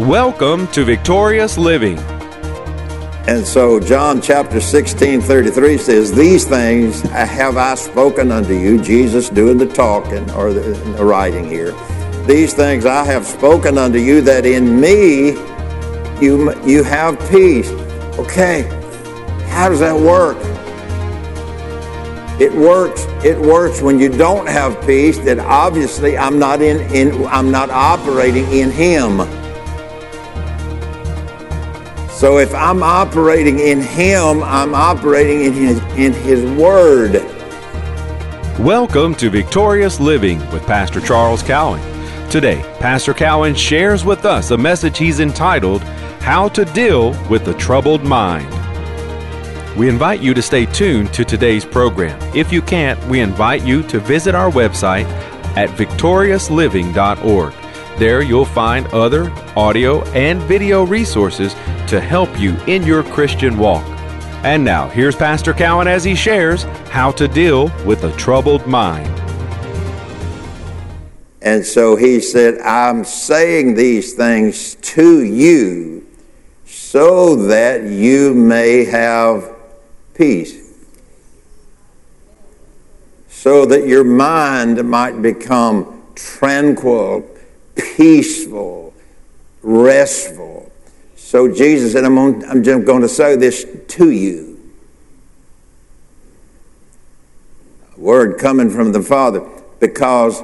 Welcome to Victorious Living. And so John chapter 16, 33 says, These things have I spoken unto you, Jesus doing the talking or the, the writing here. These things I have spoken unto you that in me you, you have peace. Okay, how does that work? It works. It works when you don't have peace. That obviously I'm not in, in I'm not operating in Him. So if I'm operating in Him, I'm operating in His, in His Word. Welcome to Victorious Living with Pastor Charles Cowan. Today, Pastor Cowan shares with us a message he's entitled, How to Deal with a Troubled Mind. We invite you to stay tuned to today's program. If you can't, we invite you to visit our website at victoriousliving.org. There you'll find other audio and video resources to help you in your Christian walk. And now, here's Pastor Cowan as he shares how to deal with a troubled mind. And so he said, I'm saying these things to you so that you may have peace. So that your mind might become tranquil peaceful, restful. So Jesus said, I'm, on, I'm just going to say this to you. A word coming from the Father, because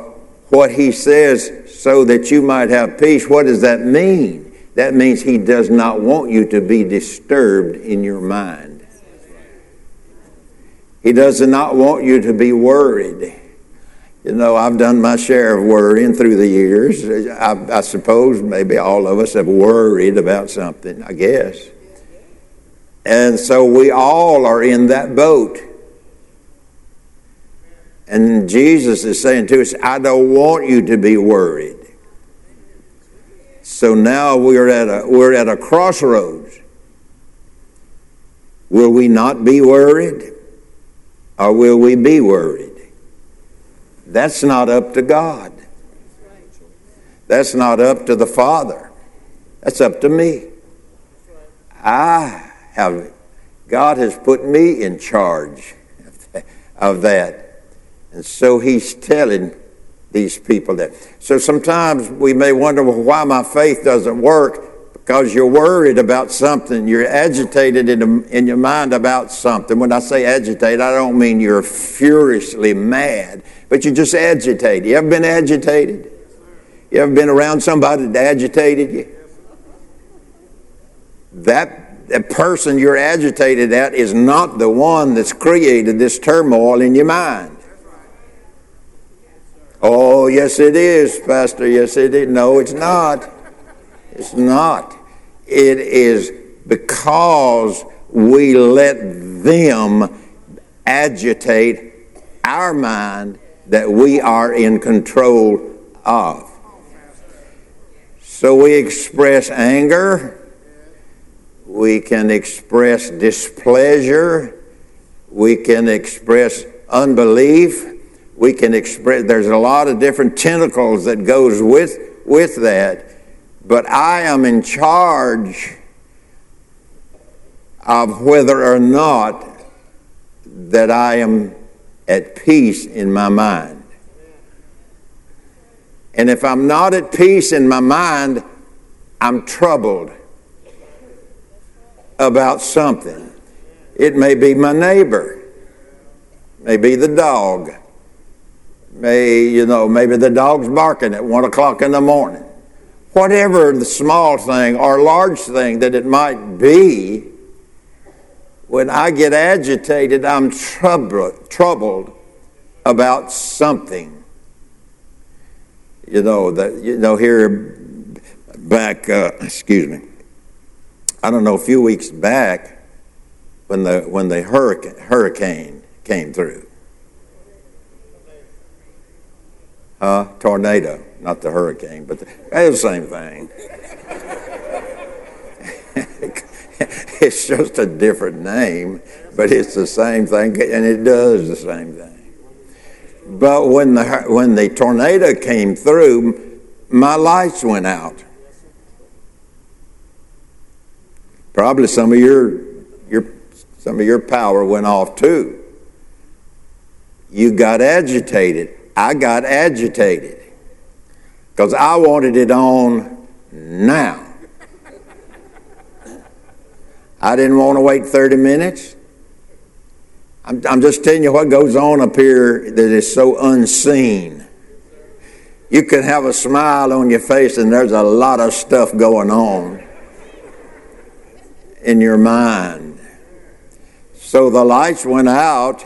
what he says, so that you might have peace, what does that mean? That means he does not want you to be disturbed in your mind. He does not want you to be worried. You know, I've done my share of worrying through the years. I, I, suppose maybe all of us have worried about something, I guess. And so we all are in that boat. And Jesus is saying to us, I don't want you to be worried. So now we're at a, we're at a crossroads. Will we not be worried? Or will we be worried? That's not up to God. That's not up to the Father. That's up to me. I have, God has put me in charge of that. And so He's telling these people that. So sometimes we may wonder well, why my faith doesn't work because you're worried about something. You're agitated in, in your mind about something. When I say agitated, I don't mean you're furiously mad, but you're just agitated. You ever been agitated? You ever been around somebody that agitated you? That, that person you're agitated at is not the one that's created this turmoil in your mind. Oh, yes, it is, Pastor. Yes, it is. No, it's not. It's not. It is because we let them agitate our mind that we are in control of. So we express anger, we can express displeasure, we can express unbelief, we can express there's a lot of different tentacles that goes with with that but I am in charge of whether or not that I am at peace in my mind. And if I'm not at peace in my mind, I'm troubled about something. It may be my neighbor, may be the dog, may, you know, maybe the dog's barking at one o'clock in the morning whatever the small thing or large thing that it might be, when I get agitated, I'm troubled, troubled about something. You know that you know here back. Uh, excuse me. I don't know. A few weeks back, when the when the hurricane hurricane came through, uh, tornado not the hurricane, but the, the same thing. it's just a different name, but it's the same thing, and it does the same thing. But when the when the tornado came through, my lights went out. Probably some of your, your, some of your power went off too. You got agitated. I got agitated because I wanted it on now. I didn't want to wait 30 minutes. I'm, I'm just telling you what goes on up here that is so unseen. You can have a smile on your face, and there's a lot of stuff going on in your mind. So the lights went out,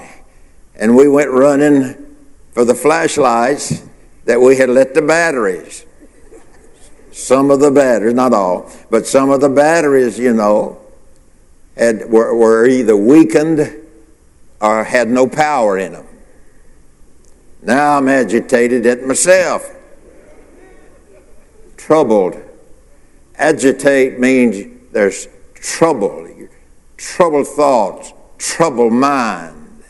and we went running for the flashlights that we had let the batteries. Some of the batteries, not all, but some of the batteries, you know, had, were, were either weakened or had no power in them. Now I'm agitated at myself. Troubled. Agitate means there's trouble, troubled thoughts, troubled mind.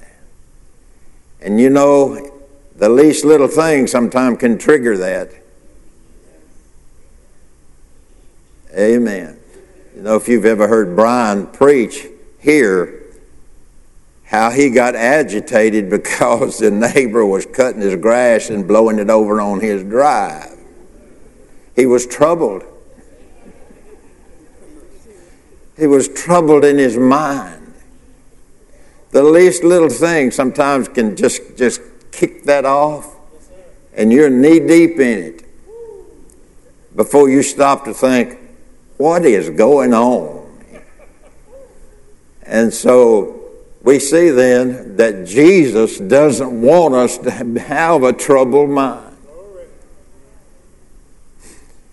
And you know, the least little thing sometimes can trigger that. Amen. You know, if you've ever heard Brian preach here, how he got agitated because the neighbor was cutting his grass and blowing it over on his drive. He was troubled. He was troubled in his mind. The least little thing sometimes can just, just kick that off, and you're knee deep in it before you stop to think, what is going on? And so we see then that Jesus doesn't want us to have a troubled mind.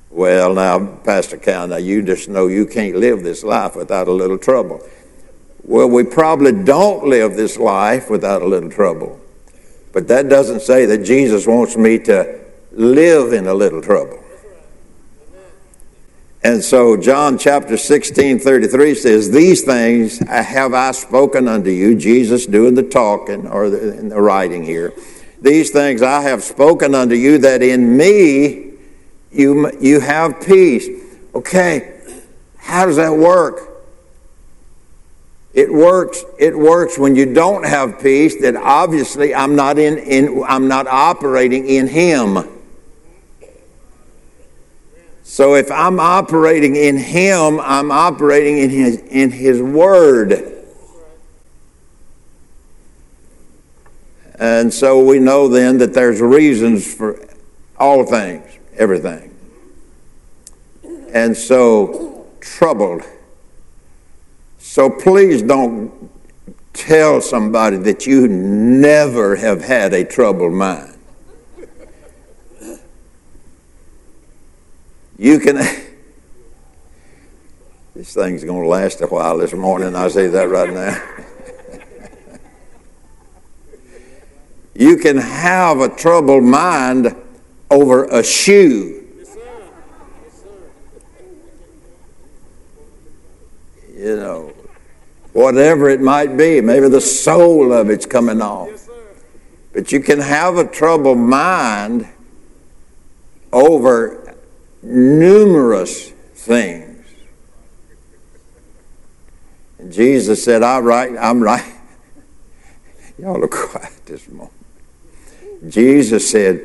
Well, now, Pastor Cal, now you just know you can't live this life without a little trouble. Well, we probably don't live this life without a little trouble. But that doesn't say that Jesus wants me to live in a little trouble. And so John chapter 16, 33 says, These things have I spoken unto you, Jesus doing the talking or the, the writing here. These things I have spoken unto you that in me you, you have peace. Okay, how does that work? It works, it works when you don't have peace that obviously I'm not in, in I'm not operating in him. So if I'm operating in Him, I'm operating in His, in his Word. And so we know then that there's reasons for all things, everything. And so, troubled. So please don't tell somebody that you never have had a troubled mind. You can. this thing's going to last a while this morning. I say that right now. you can have a troubled mind over a shoe. You know, whatever it might be, maybe the sole of it's coming off. But you can have a troubled mind over numerous things. And Jesus said, I'm right, I'm right. Y'all are quiet this moment. Jesus said,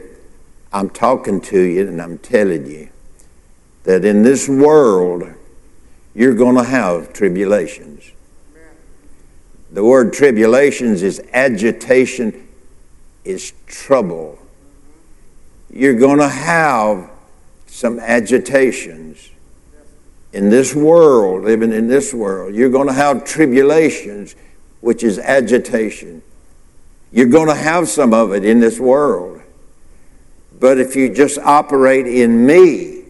I'm talking to you and I'm telling you that in this world you're going to have tribulations. The word tribulations is agitation, is trouble. You're going to have some agitations in this world, living in this world. You're going to have tribulations, which is agitation. You're going to have some of it in this world. But if you just operate in me,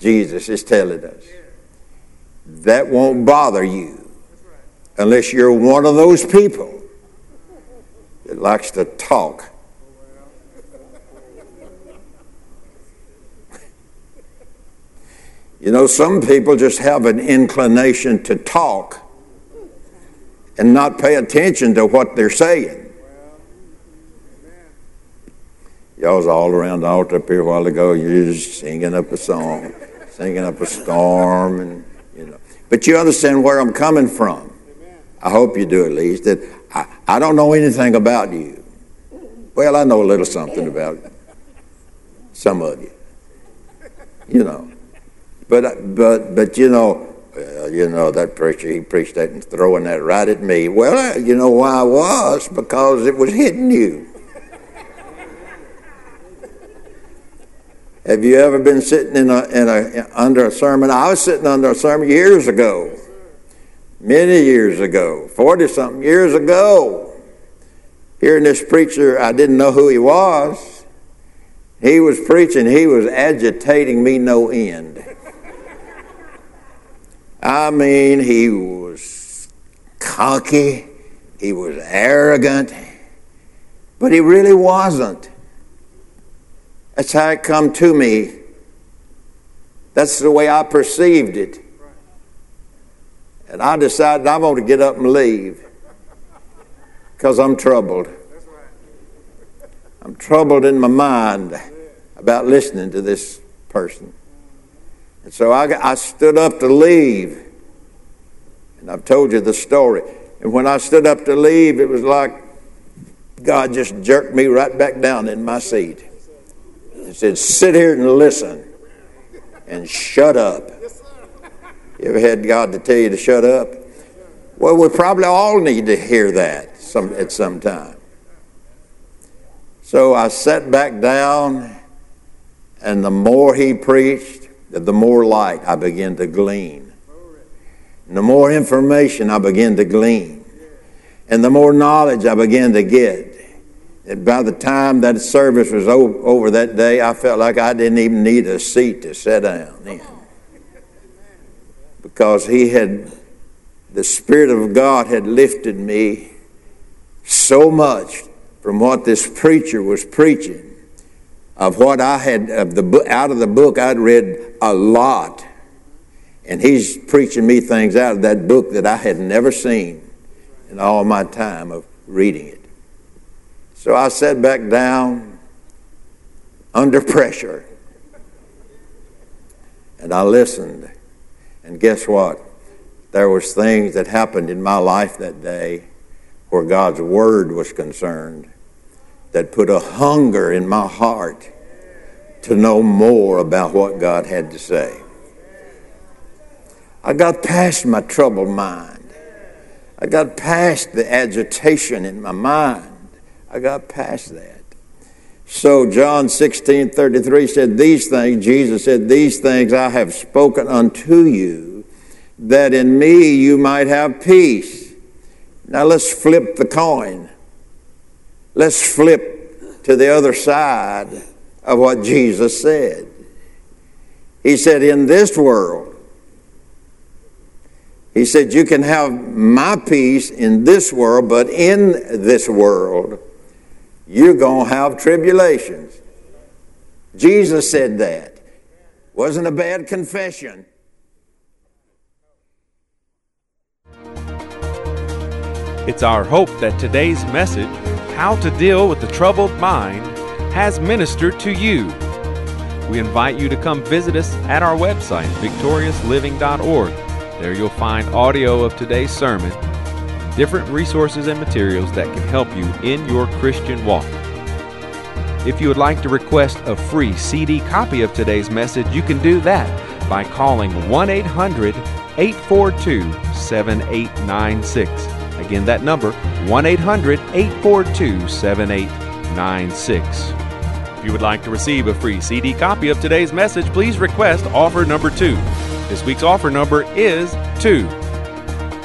Jesus is telling us, that won't bother you unless you're one of those people that likes to talk You know, some people just have an inclination to talk and not pay attention to what they're saying. Y'all was all around the altar up here a while ago. You're just singing up a song, singing up a storm, and you know. But you understand where I'm coming from. I hope you do at least. That I, I don't know anything about you. Well, I know a little something about some of you. You know. But, but, but you know, you know, that preacher, he preached that and throwing that right at me. Well, you know why I was? Because it was hitting you. Have you ever been sitting in a, in a, under a sermon? I was sitting under a sermon years ago, many years ago, 40 something years ago, hearing this preacher. I didn't know who he was. He was preaching, he was agitating me no end. I mean, he was cocky, he was arrogant, but he really wasn't. That's how it come to me. That's the way I perceived it. And I decided I'm going to get up and leave because I'm troubled. I'm troubled in my mind about listening to this person. And so I, I stood up to leave. And I've told you the story. And when I stood up to leave, it was like God just jerked me right back down in my seat. He said, Sit here and listen and shut up. You ever had God to tell you to shut up? Well, we probably all need to hear that some, at some time. So I sat back down, and the more he preached, the more light I began to glean. And the more information I began to glean. And the more knowledge I began to get. And by the time that service was over that day, I felt like I didn't even need a seat to sit down in. Because he had, the Spirit of God had lifted me so much from what this preacher was preaching of what I had of the out of the book I'd read a lot. And he's preaching me things out of that book that I had never seen in all my time of reading it. So I sat back down under pressure and I listened. And guess what? There was things that happened in my life that day where God's word was concerned that put a hunger in my heart to know more about what God had to say. I got past my troubled mind. I got past the agitation in my mind. I got past that. So John 16, 33 said, These things, Jesus said, These things I have spoken unto you, that in me you might have peace. Now let's flip the coin. Let's flip to the other side of what Jesus said. He said, In this world, he said, You can have my peace in this world, but in this world, you're going to have tribulations. Jesus said that. Wasn't a bad confession. It's our hope that today's message, How to Deal with the Troubled Mind, has ministered to you. We invite you to come visit us at our website, victoriousliving.org. There you'll find audio of today's sermon different resources and materials that can help you in your Christian walk. If you would like to request a free CD copy of today's message, you can do that by calling 1 800 842 7896. Again, that number 1 800 842 7896. If you would like to receive a free CD copy of today's message, please request offer number two. This week's offer number is 2.